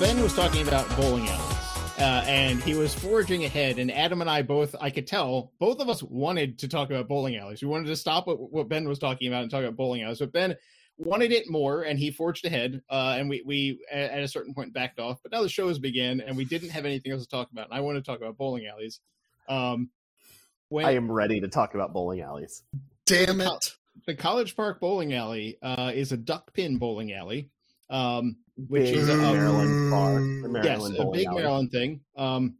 Ben was talking about bowling alleys, uh, and he was forging ahead. And Adam and I both, I could tell, both of us wanted to talk about bowling alleys. We wanted to stop what, what Ben was talking about and talk about bowling alleys. But Ben wanted it more, and he forged ahead. Uh, and we, we at a certain point backed off. But now the show has begun, and we didn't have anything else to talk about. And I want to talk about bowling alleys. Um, when I am ready to talk about bowling alleys. Damn it! The College Park Bowling Alley uh, is a duck pin bowling alley. Um, which is a Maryland bar. Maryland yes, a big alley. Maryland thing. Um,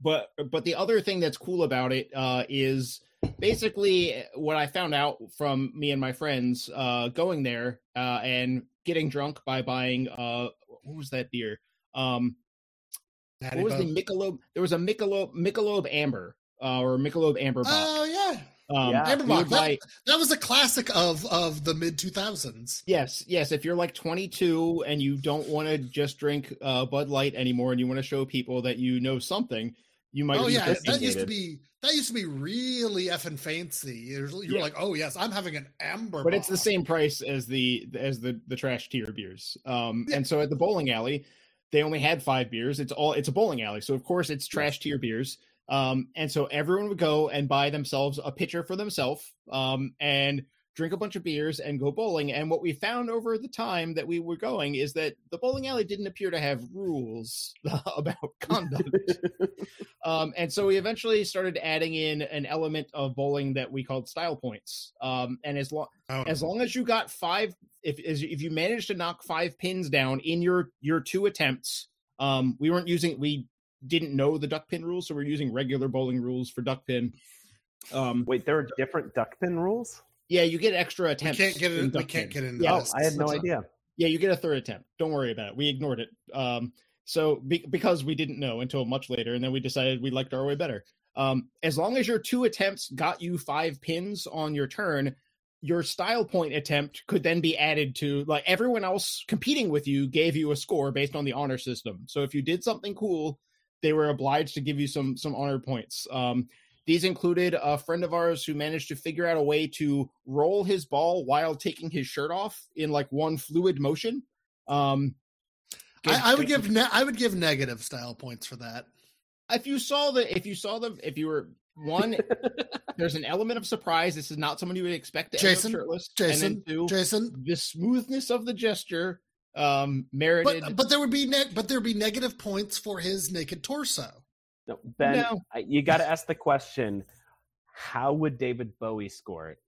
but but the other thing that's cool about it uh, is basically what I found out from me and my friends uh, going there uh, and getting drunk by buying uh, what was that beer? Um, what was the Michelob? There was a Michelob Michelob Amber uh, or Michelob Amber. Bock. Oh yeah. Um, Yeah. Amber we Bock, would buy- that, that was a classic of of the mid 2000s. Yes, yes. If you're like 22 and you don't want to just drink uh, Bud Light anymore, and you want to show people that you know something, you might. Oh be yeah, that used to be that used to be really effing fancy. You're, you're Yeah. like, oh yes, I'm having an Amber. but it's the same price as the as the the trash tier beers. Um, Yeah. and so at the bowling alley, they only had five beers. It's all it's a bowling alley, so of course it's trash tier beers. Um, and so everyone would go and buy themselves a pitcher for themselves, um, and drink a bunch of beers and go bowling. And what we found over the time that we were going is that the bowling alley didn't appear to have rules about conduct. Um, and so we eventually started adding in an element of bowling that we called style points. Um, and as long Oh, as long as you got five, if as- if you managed to knock five pins down in your your two attempts, um, we weren't using we didn't know the duck pin rules, so we're using regular bowling rules for duck pin. Um, Wait, there are different duck pin rules? yeah, you get extra we attempts. can't get in in, we can't pin. get into Yeah, Oh. I had no It's a- idea. Yeah, you get a third attempt. Don't worry about it. We ignored it. Um, so be- because we didn't know until much later, and then we decided we liked our way better. Um, as long as your two attempts got you five pins on your turn, your style point attempt could then be added to like everyone else competing with you gave you a score based on the honor system. So if you did something cool, they were obliged to give you some some honor points. Um, these included a friend of ours who managed to figure out a way to roll his ball while taking his shirt off in like one fluid motion. Um, I, I would give ne- I would give negative style points for that. if you saw the if you saw the if you were one there's an element of surprise. This is not someone you would expect to Jason, shirtless. Jason, two, Jason. the smoothness of the gesture um merited. But but there would be ne- but there would be negative points for his naked torso. No, Ben, No. I, you got to ask the question: How would David Bowie score it?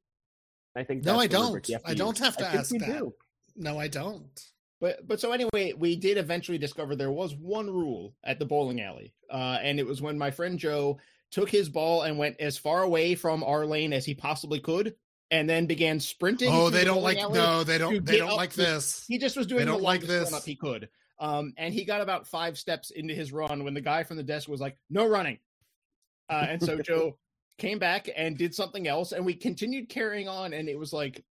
I think No, I don't. rubric you have to I don't have to I ask we that. do. No, I don't. But but so anyway, we did eventually discover there was one rule at the bowling alley, uh, and it was when my friend Joe took his ball and went as far away from our lane as he possibly could, and then began sprinting. Oh, they the don't like no, they don't they don't like this. He just was doing They the don't like longest run this. up he could, um, and he got about five steps into his run when the guy from the desk was like, "No running," uh, and so Joe came back and did something else, and we continued carrying on, and it was like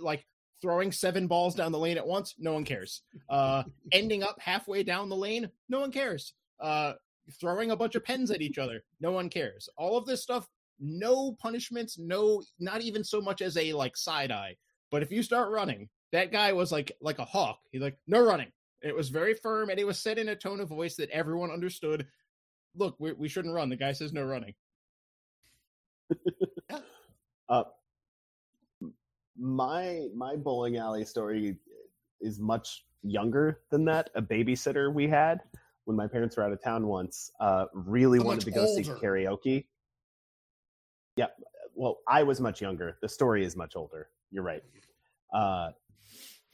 like throwing seven balls down the lane at once. No one cares. Uh, ending up halfway down the lane. No one cares. Uh, throwing a bunch of pens at each other. No one cares. All of this stuff. No punishments. No, not even so much as a like side eye. But if you start running, that guy was like like a hawk. He like no running. It was very firm, and it was said in a tone of voice that everyone understood. Look, we, we shouldn't run. The guy says no running. Uh, my my bowling alley story is much younger than that. A babysitter we had when my parents were out of town once uh, really wanted to go see karaoke. Yeah, well, I was much younger. The story is much older. You're right. Uh,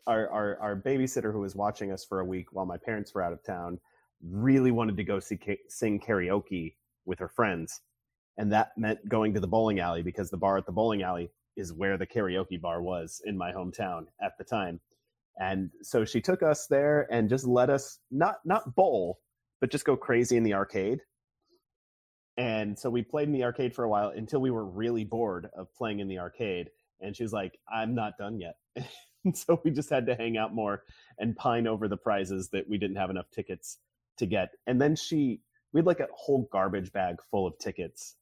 our, our our babysitter who was watching us for a week while my parents were out of town really wanted to go see, sing karaoke with her friends. And that meant going to the bowling alley because the bar at the bowling alley is where the karaoke bar was in my hometown at the time. And so she took us there and just let us not not bowl, but just go crazy in the arcade. And so we played in the arcade for a while until we were really bored of playing in the arcade. And she was like, I'm not done yet. so we just had to hang out more and pine over the prizes that we didn't have enough tickets to get. And then she, we had like a whole garbage bag full of tickets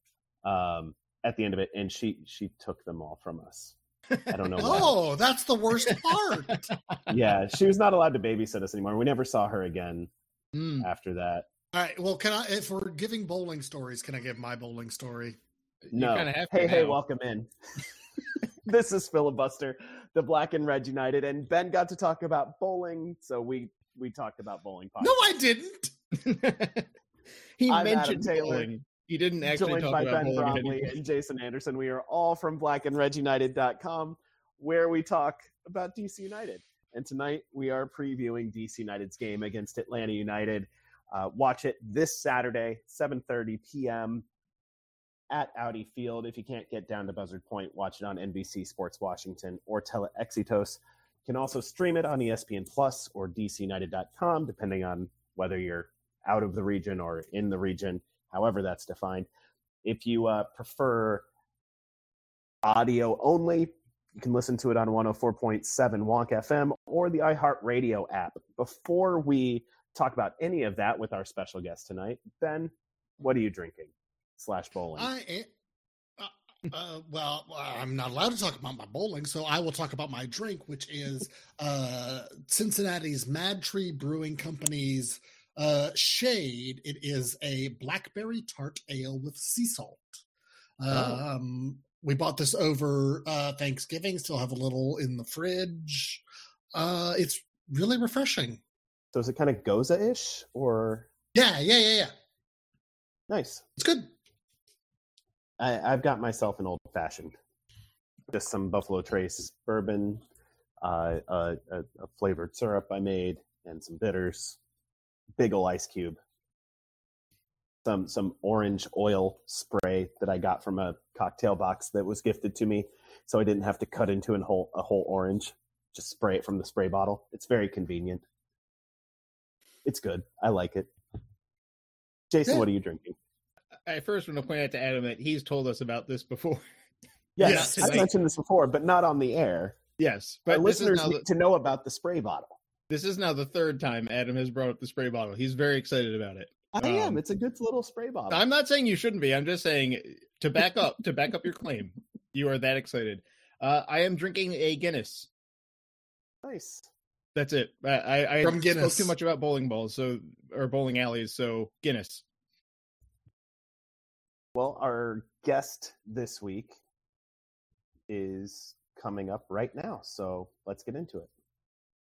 um, at the end of it, and she she took them all from us. I don't know. oh, that's the worst part. yeah, she was not allowed to babysit us anymore. We never saw her again mm. after that. All right. Well, can I, if we're giving bowling stories, can I give my bowling story? No. hey, hey, welcome in. this is filibuster, the Black and Red United, and Ben got to talk about bowling, so we we talked about bowling. Podcast. No, I didn't. he I'm mentioned bowling. He didn't actually joined talk by about Ben Bromley and Jason Anderson. We are all from blackandredunited.com, where we talk about DC United. And tonight we are previewing DC United's game against Atlanta United. Uh, watch it this Saturday, 7:30 p.m. at Audi Field. If you can't get down to Buzzard Point, watch it on NBC Sports Washington or Telexitos. You can also stream it on ESPN Plus or DCUnited.com, depending on whether you're out of the region or in the region however that's defined. If you uh, prefer audio only, you can listen to it on 104.7 Wonk FM or the iHeartRadio app. Before we talk about any of that with our special guest tonight, Ben, what are you drinking? Slash bowling. I uh, uh, well, I'm not allowed to talk about my bowling, so I will talk about my drink, which is uh, Cincinnati's MadTree Brewing Company's uh, shade, it is a blackberry tart ale with sea salt. Oh. Um, we bought this over uh, Thanksgiving. Still have a little in the fridge. Uh, it's really refreshing. So is it kind of Gose ish or? Yeah, yeah, yeah, yeah. Nice. It's good. I, I've got myself an old fashioned, just some Buffalo Trace bourbon, uh, a, a, a flavored syrup I made, and some bitters big ol' ice cube. Some some orange oil spray that I got from a cocktail box that was gifted to me, so I didn't have to cut into a whole a whole orange. Just spray it from the spray bottle. It's very convenient. It's good. I like it. Jason, yeah. what are you drinking? I first want to point out to Adam that he's told us about this before. Yes, yes. I mentioned this before, but not on the air. Yes, but listeners need the... to know about the spray bottle. This is now the third time Adam has brought up the spray bottle. He's very excited about it. I um, am. It's a good little spray bottle. I'm not saying you shouldn't be. I'm just saying to back up to back up your claim. You are that excited. Uh, I am drinking a Guinness. Nice. That's it. I, I, From Guinness. spoke too much about bowling balls, so or bowling alleys. So Guinness. Well, our guest this week is coming up right now, so let's get into it.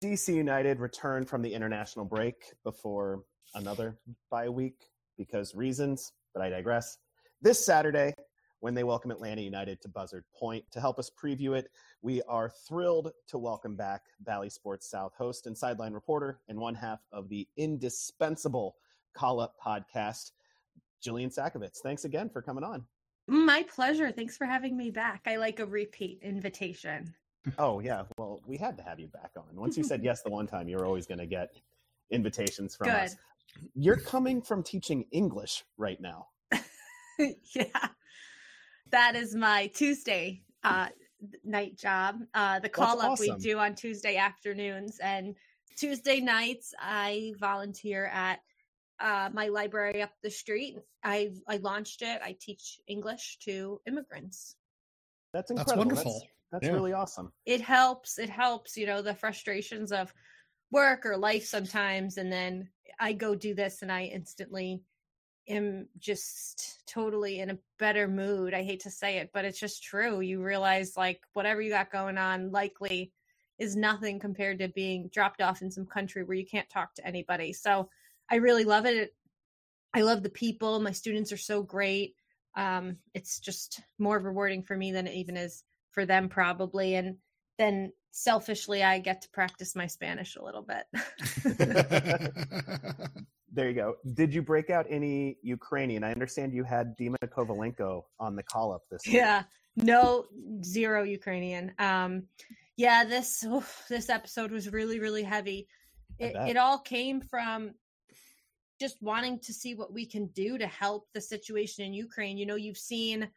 DC United returned from the international break before another bye week because reasons, but I digress. This Saturday, when they welcome Atlanta United to Buzzard Point. To help us preview it, we are thrilled to welcome back Bally Sports South host and sideline reporter and one half of the indispensable Call Up podcast, Jillian Sakovits. Thanks again for coming on. My pleasure. Thanks for having me back. I like a repeat invitation. Oh yeah, well we had to have you back on. Once you said yes the one time, you're always going to get invitations from Good. us. You're coming from teaching English right now. yeah, that is my Tuesday uh, night job. Uh, the call That's up awesome. we do on Tuesday afternoons and Tuesday nights. I volunteer at uh, my library up the street. I I launched it. I teach English to immigrants. That's incredible. That's wonderful. That's, that's yeah. really awesome. It helps. It helps, you know, the frustrations of work or life sometimes. And then I go do this and I instantly am just totally in a better mood. I hate to say it, but it's just true. You realize like whatever you got going on likely is nothing compared to being dropped off in some country where you can't talk to anybody. So I really love it. I love the people. My students are so great. Um, it's just more rewarding for me than it even is for them probably and then selfishly, I get to practice my Spanish a little bit. there you go. Did you break out any Ukrainian? I understand you had Dima Kovalenko on the call up this. Yeah, no, zero Ukrainian. Um, yeah, this oof, this episode was really really heavy. It it all came from just wanting to see what we can do to help the situation in Ukraine. You know, you've seen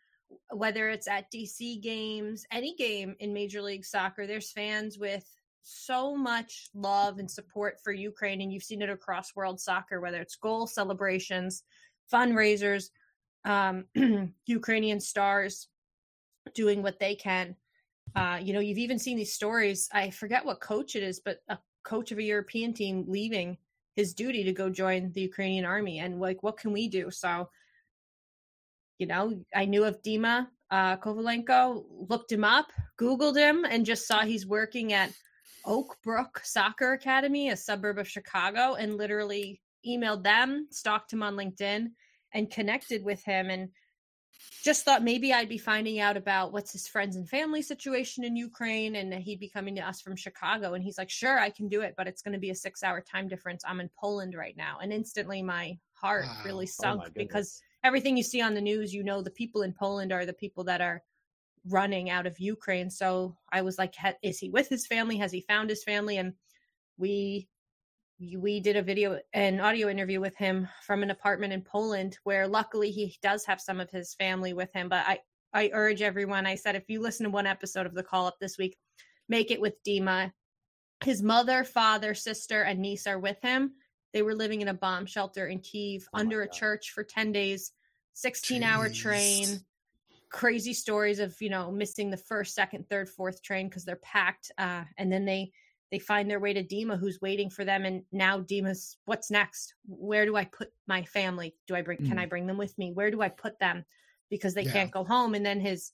whether it's at DC games, any game in Major League Soccer, there's fans with so much love and support for Ukraine. And you've seen it across world soccer, whether it's goal celebrations, fundraisers, um, Ukrainian stars doing what they can. Uh, you know, you've even seen these stories. I forget what coach it is, but a coach of a European team leaving his duty to go join the Ukrainian army. And like, what can we do? So, you know, I knew of Dima uh, Kovalenko, looked him up, Googled him, and just saw he's working at Oak Brook Soccer Academy, a suburb of Chicago, and literally emailed them, stalked him on LinkedIn, and connected with him. And just thought maybe I'd be finding out about what's his friends and family situation in Ukraine and he'd be coming to us from Chicago. And he's like, sure, I can do it, but it's going to be a six hour time difference. I'm in Poland right now. And instantly my heart wow. really oh sunk oh because everything you see on the news, you know, the people in Poland are the people that are running out of Ukraine. So I was like, is he with his family? Has he found his family? And we we did a video an audio interview with him from an apartment in Poland where luckily he does have some of his family with him but I I urge everyone I said if you listen to one episode of the call up this week make it with Dima his mother father sister and niece are with him they were living in a bomb shelter in Kiev oh under a church for 10 days 16 Jeez. hour train crazy stories of you know missing the first second third fourth train because they're packed uh, and then they they find their way to Dima, who's waiting for them. And now Dima's, what's next? Where do I put my family? Do I bring, mm. can I mm. bring them with me? Where do I put them? Because they yeah. can't go home. And then his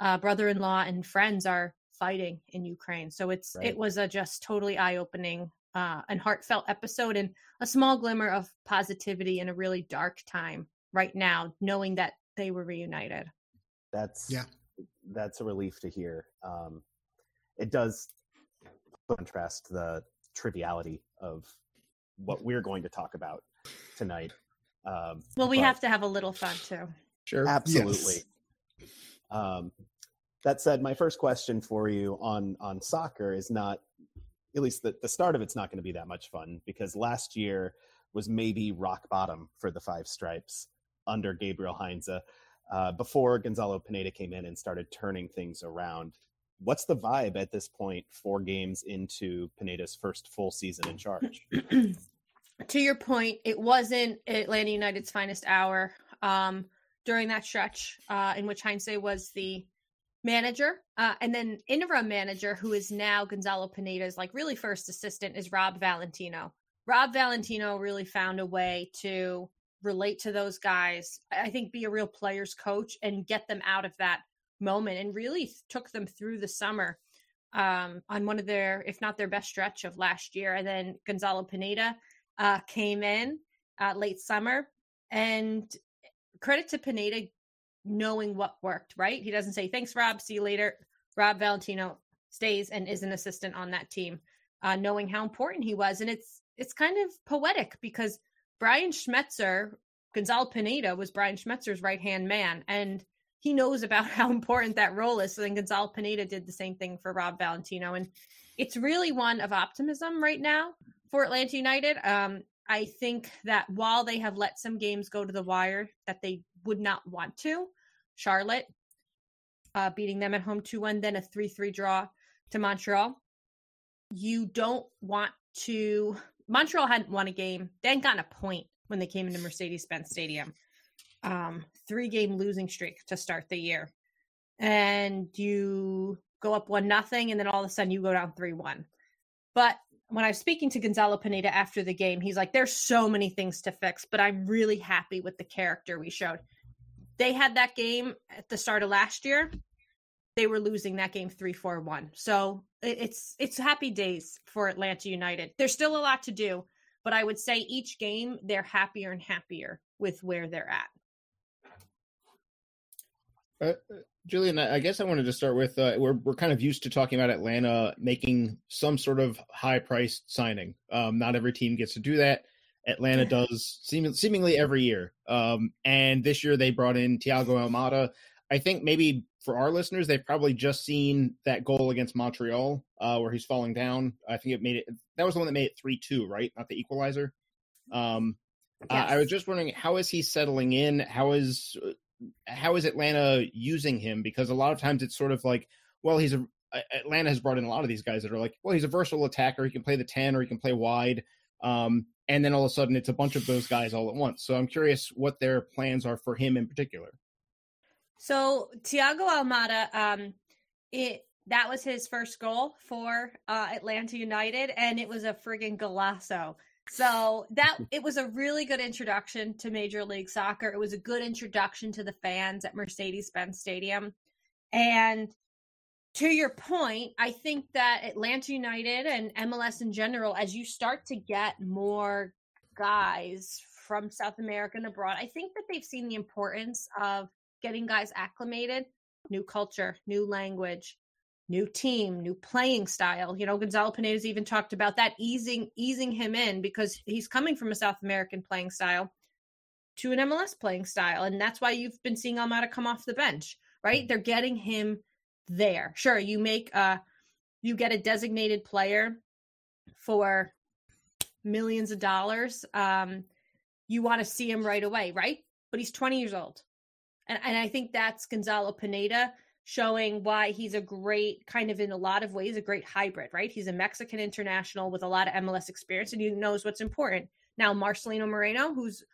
uh, brother-in-law and friends are fighting in Ukraine. So it's, right. it was a just totally eye-opening uh, and heartfelt episode and a small glimmer of positivity in a really dark time right now, knowing that they were reunited. That's, yeah, that's a relief to hear. Um, it does contrast the triviality of what we're going to talk about tonight. Um, well, we have to have a little fun too. Sure. Absolutely. Yes. Um, that said, my first question for you on on soccer is not, at least the, the start of it's not going to be that much fun because last year was maybe rock bottom for the Five Stripes under Gabriel Heinze uh, before Gonzalo Pineda came in and started turning things around what's the vibe at this point, four games into Pineda's first full season in charge? to your point, it wasn't Atlanta United's finest hour um, during that stretch uh, in which Heinze was the manager. Uh, and then interim manager, who is now Gonzalo Pineda's like really first assistant, is Rob Valentino. Rob Valentino really found a way to relate to those guys. I think be a real players coach and get them out of that moment and really took them through the summer um, on one of their, if not their best stretch of last year. And then Gonzalo Pineda uh, came in uh, late summer. And credit to Pineda knowing what worked, right? He doesn't say, thanks, Rob, see you later. Rob Valentino stays and is an assistant on that team, uh, knowing how important he was. And it's, it's kind of poetic because Brian Schmetzer, Gonzalo Pineda was Brian Schmetzer's right hand man. And he knows about how important that role is. So then Gonzalo Pineda did the same thing for Rob Valentino. And it's really one of optimism right now for Atlanta United. Um, I think that while they have let some games go to the wire that they would not want to, Charlotte uh, beating them at home 2 1, then a 3 3 draw to Montreal. You don't want to. Montreal hadn't won a game, they hadn't gotten a point when they came into Mercedes Benz Stadium um, three game losing streak to start the year, and you go up one nothing, and then all of a sudden you go down three one. But when I was speaking to Gonzalo Pineda after the game, he's like, "There's so many things to fix, but I'm really happy with the character we showed." They had that game at the start of last year. They were losing that game three four one. So it's it's happy days for Atlanta United. There's still a lot to do, but I would say each game they're happier and happier with where they're at. Uh, Julian, I guess I wanted to start with uh, we're we're kind of used to talking about Atlanta making some sort of high priced signing. Um, not every team gets to do that. Atlanta does seem, seemingly every year. Um, and this year they brought in Thiago Almada. I think maybe for our listeners, they've probably just seen that goal against Montreal uh, where he's falling down. I think it made it. That was the one that made it three two, right? Not the equalizer. Um, yes. uh, I was just wondering how is he settling in? How is how is Atlanta using him? Because a lot of times it's sort of like, well, he's a Atlanta has brought in a lot of these guys that are like, well, he's a versatile attacker. He can play the ten or he can play wide. Um, and then all of a sudden, it's a bunch of those guys all at once. So I'm curious what their plans are for him in particular. So Thiago Almada, um, it that was his first goal for uh, Atlanta United, and it was a friggin' golazo. So that it was a really good introduction to Major League Soccer. It was a good introduction to the fans at Mercedes-Benz Stadium. And to your point, I think that Atlanta United and MLS in general, as you start to get more guys from South America and abroad, I think that they've seen the importance of getting guys acclimated, new culture, new language, new team, new playing style. You know, Gonzalo Pineda's even talked about that easing easing him in because he's coming from a South American playing style to an MLS playing style. And that's why you've been seeing Almada come off the bench, right? They're getting him there. Sure, you make uh you get a designated player for millions of dollars. Um you want to see him right away, right? But he's 20 years old. And and I think that's Gonzalo Pineda showing why he's a great kind of in a lot of ways a great hybrid, right? He's a Mexican international with a lot of MLS experience and he knows what's important. Now Marcelino Moreno, who's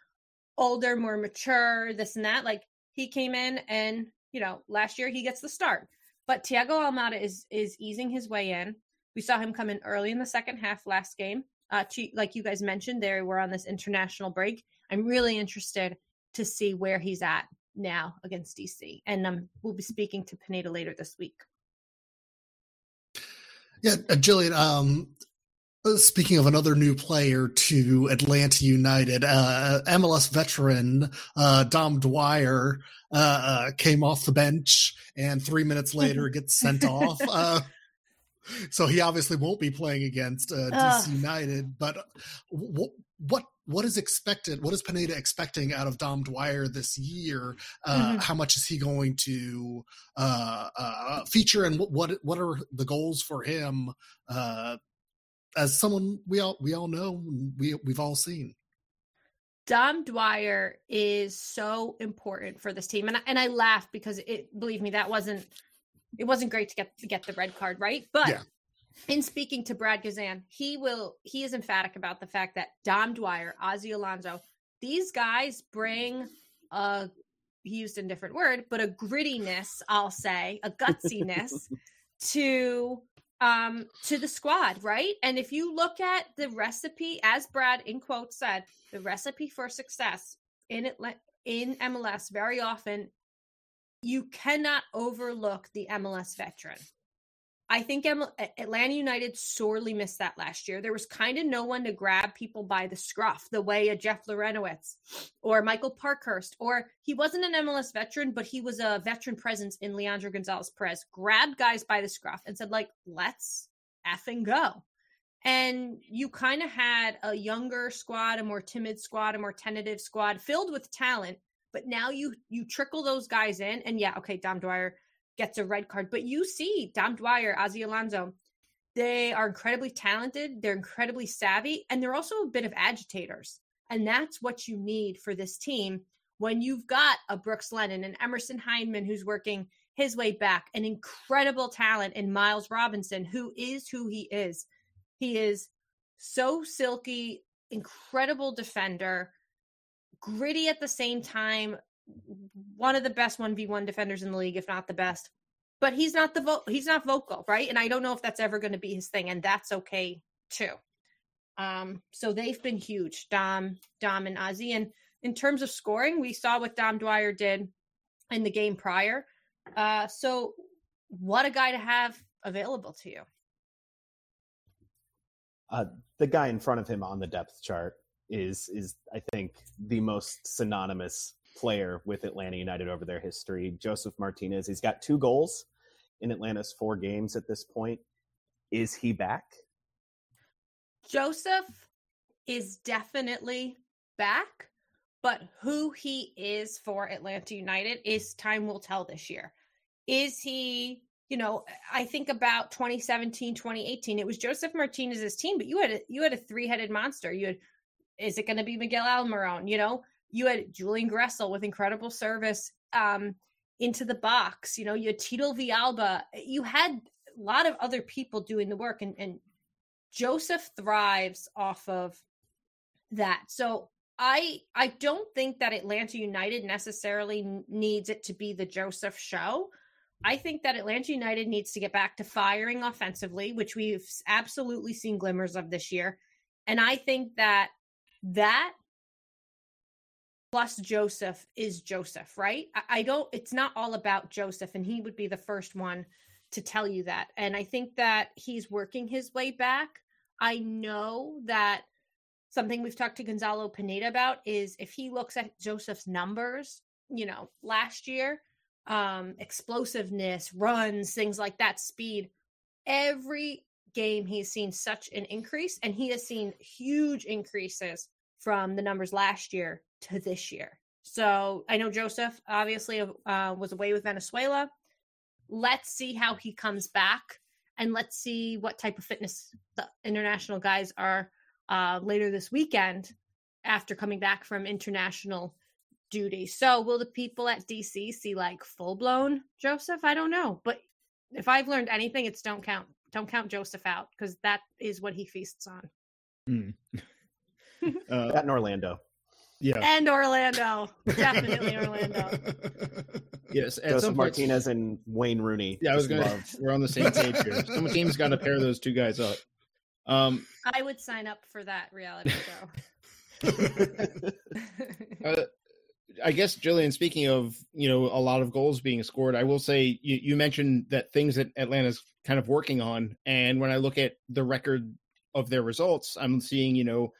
older, more mature, this and that, like he came in and, you know, last year he gets the start. But Thiago Almada is is easing his way in. We saw him come in early in the second half last game. Uh, to, like you guys mentioned, there we're on this international break. I'm really interested to see where he's at now against DC, and um, we'll be speaking to Pineda later this week. Yeah, uh, Jillian. Um, uh, speaking of another new player to Atlanta United, uh, MLS veteran uh, Dom Dwyer uh, uh, came off the bench and three minutes later gets sent off. Uh, so he obviously won't be playing against DC United. But w- what what is expected? What is Pineda expecting out of Dom Dwyer this year? Uh, mm-hmm. How much is he going to uh, uh, feature, and what what are the goals for him? as someone we all we all know, we we've all seen. Dom Dwyer is so important for this team, and I, and I laugh because it. Believe me, that wasn't it wasn't great to get to get the red card, right? But yeah. In speaking to Brad Guzan, he will he is emphatic about the fact that Dom Dwyer, Ozzie Alonso, these guys bring a he used a different word, but a grittiness, I'll say, a gutsiness to um to the squad right? And if you look at the recipe as brad in quotes said the recipe for success in it in mls very often you cannot overlook the mls veteran I think Atlanta United sorely missed that last year. There was kind of no one to grab people by the scruff, the way a Jeff Larentowicz or Michael Parkhurst, or he wasn't an MLS veteran, but he was a veteran presence in Leandro Gonzalez Pirez, grabbed guys by the scruff and said, like, let's effing go. And you kind of had a younger squad, a more timid squad, a more tentative squad filled with talent. But now you you trickle those guys in, and yeah, okay, Dom Dwyer gets a red card. But you see Dom Dwyer, Ozzie Alonso, they are incredibly talented, they're incredibly savvy, and they're also a bit of agitators. And that's what you need for this team when you've got a Brooks Lennon and Emerson Hyndman who's working his way back, an incredible talent in Miles Robinson, who is who he is. He is so silky, incredible defender, gritty at the same time, one of the best 1v1 defenders in the league, if not the best. But he's not the vo- he's not vocal, right? And I don't know if that's ever going to be his thing, and that's okay too. Um, so they've been huge, Dom, Dom, and Ozzie. And in terms of scoring, we saw what Dom Dwyer did in the game prior. Uh, so what a guy to have available to you. Uh, the guy in front of him on the depth chart is is I think the most synonymous player with Atlanta United over their history, Josef Martinez. He's got two goals in Atlanta's four games at this point. Is he back? Josef is definitely back, but who he is for Atlanta United is time will tell this year. Is he, you know, I think about 2017, 2018, it was Josef Martinez's team, but you had a, you had a three-headed monster. You had is it going to be Miguel Almiron, you know? You had Julian Gressel with incredible service um into the box. You know, you had Tito Villalba. You had a lot of other people doing the work and, and Josef thrives off of that. So I I don't think that Atlanta United necessarily needs it to be the Josef show. I think that Atlanta United needs to get back to firing offensively, which we've absolutely seen glimmers of this year. And I think that that plus Josef is Josef, right? I, don't, it's not all about Josef, and he would be the first one to tell you that. And I think that he's working his way back. I know that something we've talked to Gonzalo Pineda about is if he looks at Josef's numbers, you know, last year, um, explosiveness, runs, things like that, speed, every game he's seen such an increase and he has seen huge increases from the numbers last year to this year. So I know Josef obviously uh, was away with Venezuela. Let's see how he comes back and let's see what type of fitness the international guys are uh, later this weekend after coming back from international duty. So will the people at DC see like full blown Josef? I don't know, but if I've learned anything, it's don't count don't count Josef out because that is what he feasts on. Mm. uh, that in Orlando. Yeah. And Orlando. Definitely Orlando. Yes. At Josef Martinez and Wayne Rooney. Yeah, I was going to. We're on the same page here. Some team's got to pair those two guys up. Um, I would sign up for that reality show. uh, I guess, Jillian, speaking of, you know, a lot of goals being scored, I will say you, you mentioned that things that Atlanta's kind of working on. And when I look at the record of their results, I'm seeing, you know,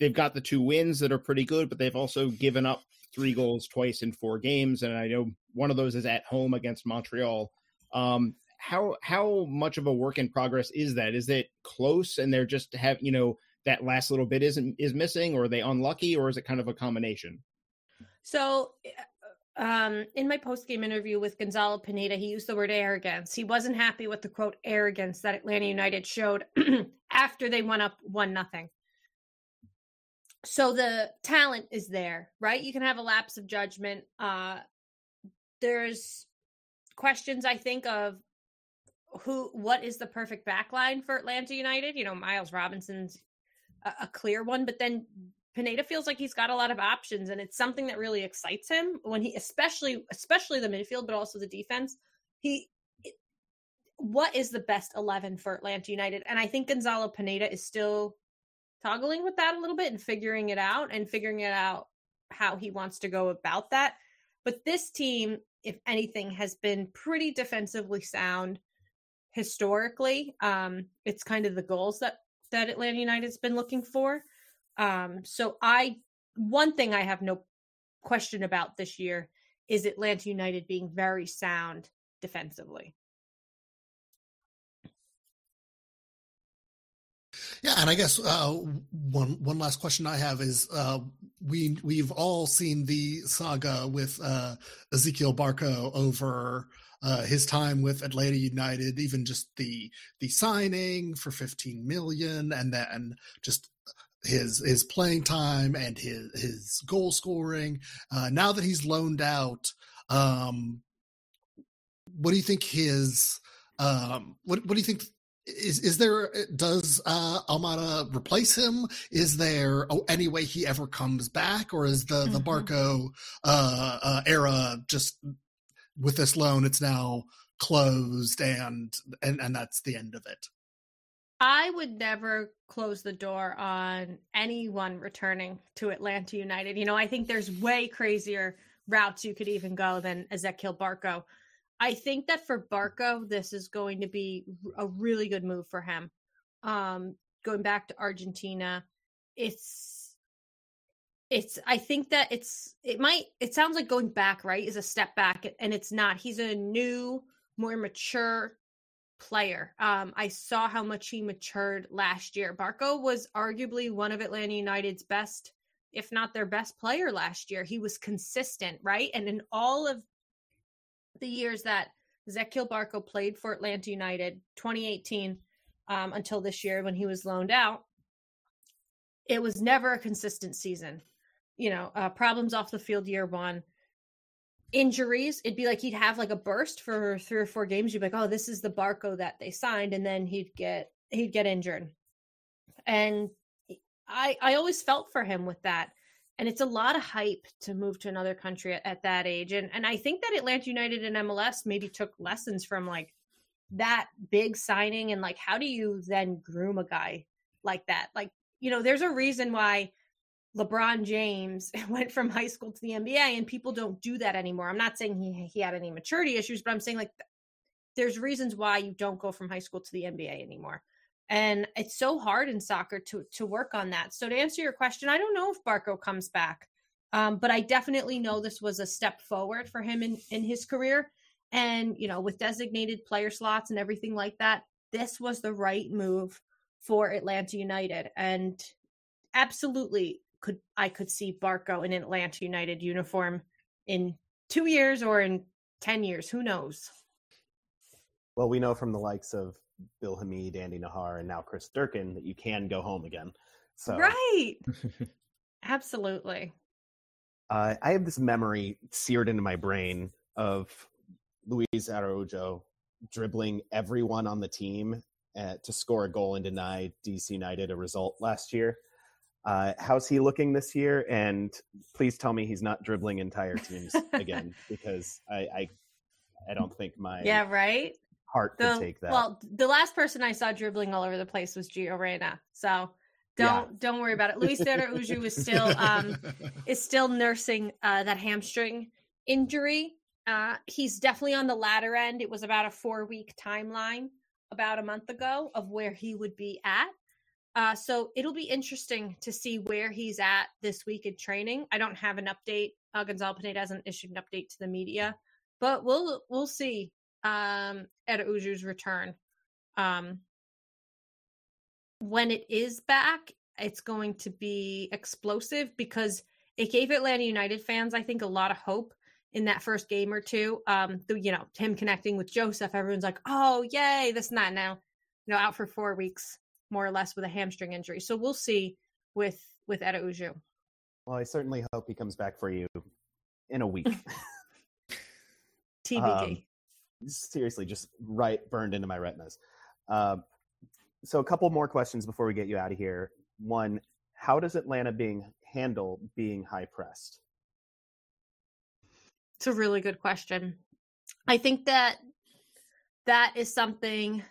they've got the two wins that are pretty good, but they've also given up three goals twice in four games, and I know one of those is at home against Montreal. Um, how how much of a work in progress is that? Is it close, and they're just have you know that last little bit isn't is missing, or are they unlucky, or is it kind of a combination? So, um, in my post game interview with Gonzalo Pineda, he used the word arrogance. He wasn't happy with the quote arrogance that Atlanta United showed after they went up one nothing so the talent is there, right? You can have a lapse of judgment. Uh there's questions I think of who what is the perfect backline for Atlanta United? You know, Miles Robinson's a, a clear one, but then Pineda feels like he's got a lot of options and it's something that really excites him when he especially especially the midfield but also the defense. He what is the best 11 for Atlanta United? And I think Gonzalo Pineda is still toggling with that a little bit and figuring it out and figuring it out how he wants to go about that. But this team, if anything, has been pretty defensively sound historically. Um, it's kind of the goals that that Atlanta United's been looking for. Um, so I one thing I have no question about this year is Atlanta United being very sound defensively. Yeah, and I guess uh, one one last question I have is uh, we we've all seen the saga with uh, Ezequiel Barco over uh, his time with Atlanta United, even just the the signing for 15 million, and then just his his playing time and his his goal scoring. Uh, now that he's loaned out, um, what do you think his um, what what do you think is is there does uh Almada replace him? Is there oh, any way he ever comes back, or is the the mm-hmm. Barco uh, uh, era just with this loan? It's now closed, and and and that's the end of it. I would never close the door on anyone returning to Atlanta United. You know, I think there's way crazier routes you could even go than Ezequiel Barco. I think that for Barco, this is going to be a really good move for him. Um, going back to Argentina, it's it's I think that it's it might it sounds like going back, right? Is a step back and it's not. He's a new, more mature player. Um I saw how much he matured last year. Barco was arguably one of Atlanta United's best if not their best player last year. He was consistent, right? And in all of the years that Ezequiel Barco played for Atlanta United, 2018 um, until this year when he was loaned out, it was never a consistent season. You know, uh, problems off the field year one, injuries. It'd be like he'd have like a burst for three or four games. You'd be like, oh, this is the Barco that they signed, and then he'd get he'd get injured. And I I always felt for him with that. And it's a lot of hype to move to another country at, at that age. And and I think that Atlanta United and MLS maybe took lessons from like that big signing and like how do you then groom a guy like that? Like, you know, there's a reason why LeBron James went from high school to the NBA and people don't do that anymore. I'm not saying he he had any maturity issues, but I'm saying like there's reasons why you don't go from high school to the NBA anymore and it's so hard in soccer to to work on that. So to answer your question i don't know if barco comes back um, but i definitely know this was a step forward for him in in his career. And you know with designated player slots and everything like that this was the right move for atlanta united. And absolutely could i could see barco in atlanta united uniform in two years or in 10 years. Who knows? Well we know from the likes of Bill Hamid, Andy Najar, and now Chris Durkin that you can go home again. So right, absolutely. Uh, I have this memory seared into my brain of Luiz Araujo dribbling everyone on the team at, to score a goal and deny DC United a result last year. Uh, how's he looking this year? And please tell me he's not dribbling entire teams again, because I, I, I don't think my yeah right heart the, could take that. Well, the last person I saw dribbling all over the place was Gio Reyna. So don't yeah. don't worry about it. Luiz Araujo is still um is still nursing uh, that hamstring injury. Uh, he's definitely on the latter end. It was about a four week timeline about a month ago of where he would be at. Uh, so it'll be interesting to see where he's at this week in training. I don't have an update. Uh, Gonzalo Pineda hasn't issued an update to the media, but we'll we'll see um, Araujo's return. Um, when it is back, it's going to be explosive because it gave Atlanta United fans, I think, a lot of hope in that first game or two. Um, the, you know, him connecting with Josef, everyone's like, "Oh, yay!" This and that. Now, you know, out for four weeks, more or less, with a hamstring injury. So we'll see with with Araujo. Well, I certainly hope he comes back for you in a week. TBD. Um, seriously just right burned into my retinas. Uh, so a couple more questions before we get you out of here. One, how does Atlanta being handle being high pressed? It's a really good question. I think that that is something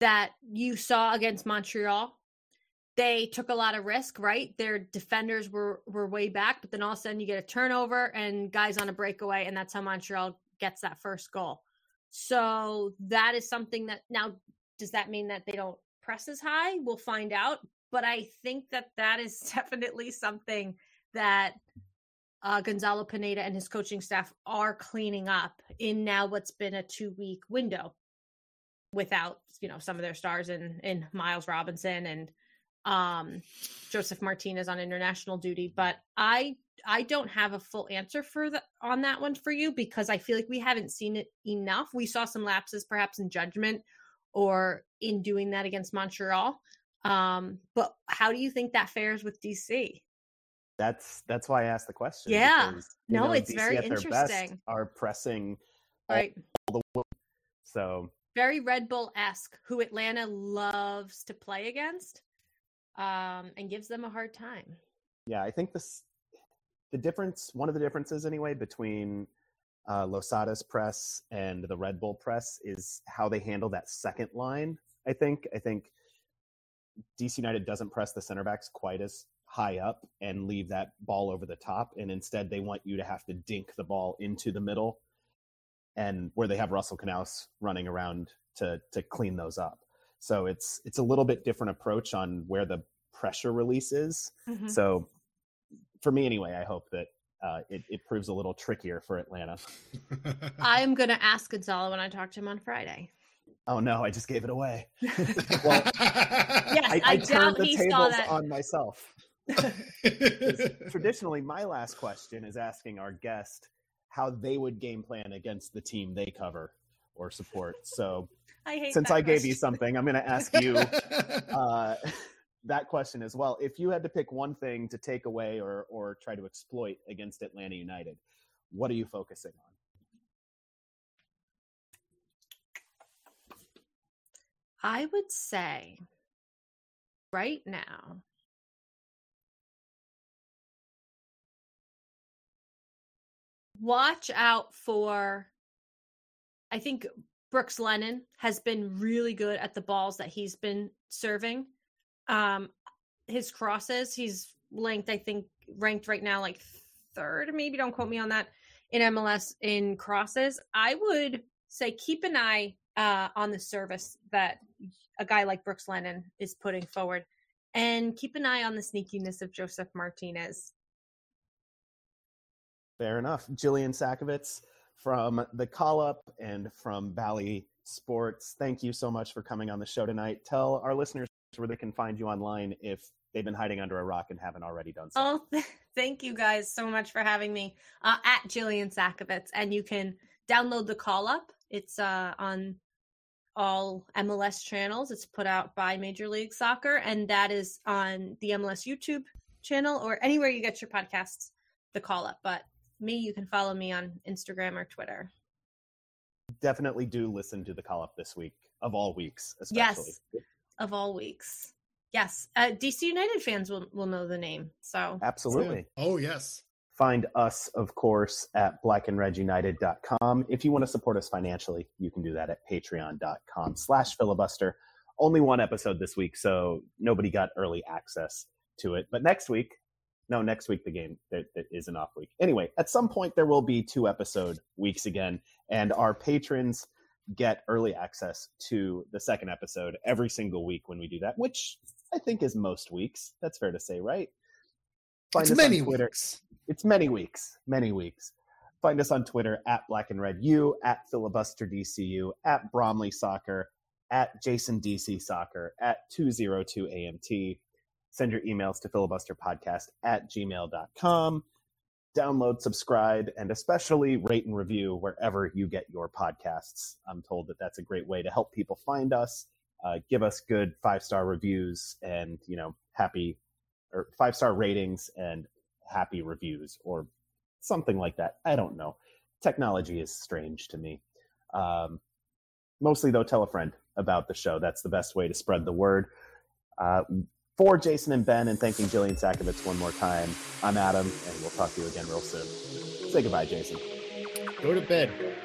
that you saw against Montreal. They took a lot of risk, right? Their defenders were were way back, but then all of a sudden you get a turnover and guys on a breakaway, and that's how Montreal gets that first goal. So that is something that now does that mean that they don't press as high? We'll find out. But I think that that is definitely something that uh, Gonzalo Pineda and his coaching staff are cleaning up in now what's been a two week window without you know some of their stars in in Miles Robinson and um Josef Martinez on international duty. But I I don't have a full answer for the on that one for you because I feel like we haven't seen it enough. We saw some lapses perhaps in judgment or in doing that against Montreal. Um, but how do you think that fares with DC? That's that's why I asked the question. Yeah, because, no, know, it's DC very interesting. are pressing right. so very Red Bull esque, who Atlanta loves to play against, um, and gives them a hard time. Yeah, I think this the difference, one of the differences anyway, between uh, Losada's press and the Red Bull press is how they handle that second line. I think. I think DC United doesn't press the center backs quite as high up and leave that ball over the top, and instead they want you to have to dink the ball into the middle, and where they have Russell Canouse running around to to clean those up. So it's it's a little bit different approach on where the pressure release is. Mm-hmm. So for me anyway, I hope that uh, it, it proves a little trickier for Atlanta. I'm gonna ask Gonzalo when I talk to him on Friday. Oh no, I just gave it away. yes, I, I, I turned the tables that. on myself. Traditionally, my last question is asking our guest how they would game plan against the team they cover or support. So, I hate since that I gave you something, I'm going to ask you uh, that question as well. If you had to pick one thing to take away or or try to exploit against Atlanta United, what are you focusing on? I would say right now, watch out for. I think Brooks Lennon has been really good at the balls that he's been serving. Um, his crosses, he's ranked, I think, ranked right now like third. Maybe don't quote me on that in MLS in crosses. I would say keep an eye uh, on the service that a guy like Brooks Lennon is putting forward, and keep an eye on the sneakiness of Josef Martinez. Fair enough. Jillian Sakovits from the Call Up and from Bally Sports. Thank you so much for coming on the show tonight. Tell our listeners where they can find you online if they've been hiding under a rock and haven't already done so. Oh, thank you guys so much for having me uh, at Jillian Sakovits, and you can download the call up. It's uh, on all MLS channels. It's put out by Major League Soccer, and that is on the MLS YouTube channel or anywhere you get your podcasts. The call up, but me, you can follow me on Instagram or Twitter. Definitely do listen to the Call Up this week, of all weeks, especially. Yes, of all weeks. Yes, uh, DC United fans will will know the name. So Absolutely. oh yes. Find us, of course, at blackandredunited.com. If you want to support us financially, you can do that at patreon.com slash filibuster. Only one episode this week, so nobody got early access to it. But next week, no, next week the game that, is an off week. Anyway, at some point there will be two episode weeks again, and our patrons get early access to the second episode every single week when we do that, which I think is most weeks. That's fair to say, right? it's many weeks. it's many weeks, many weeks. Find us on Twitter at Black and Red U, at Filibuster DCU, at Bromley Soccer, at Jason DC Soccer, at 202 AMT. Send your emails to filibusterpodcast at gmail.com. Download, subscribe, and especially rate and review wherever you get your podcasts. I'm told that that's a great way to help people find us. Uh, give us good five star reviews and, you know, happy or five star ratings and happy reviews or something like that. I don't know. Technology is strange to me. Um, mostly, though, tell a friend about the show. That's the best way to spread the word. Uh, for Jason and Ben, and thanking Jillian Sakovits one more time, I'm Adam, and we'll talk to you again real soon. Say goodbye, Jason. Go to bed.